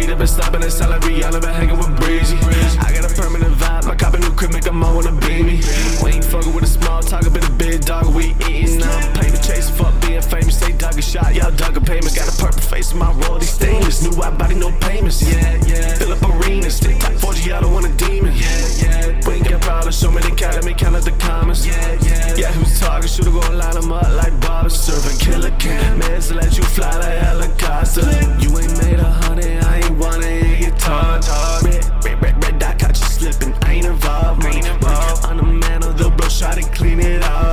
beat up and stopping and salary. All about hanging with Breezy. I got a permanent vibe. my cop a new crib, make a mo wanna be me. We ain't fucking with a small talk, a bit of big dog. We eating up. Pay the chase, fuck being famous. They dug a shot, y'all dug a payment. Got a purple face, my royalty stainless. New white body, no payments. Yeah, yeah. Fill up arenas. Stick top 40, I don't want a demon. Yeah, yeah. We ain't got problems. Show me the cat, let me count out the commas. Yeah, yeah. Yeah, who's talking? Shooter gon' line them up like Bob. Serving killer can. Man, so let you fly like helicopter. involved, involved. I'm the man of the blow, try to clean it up.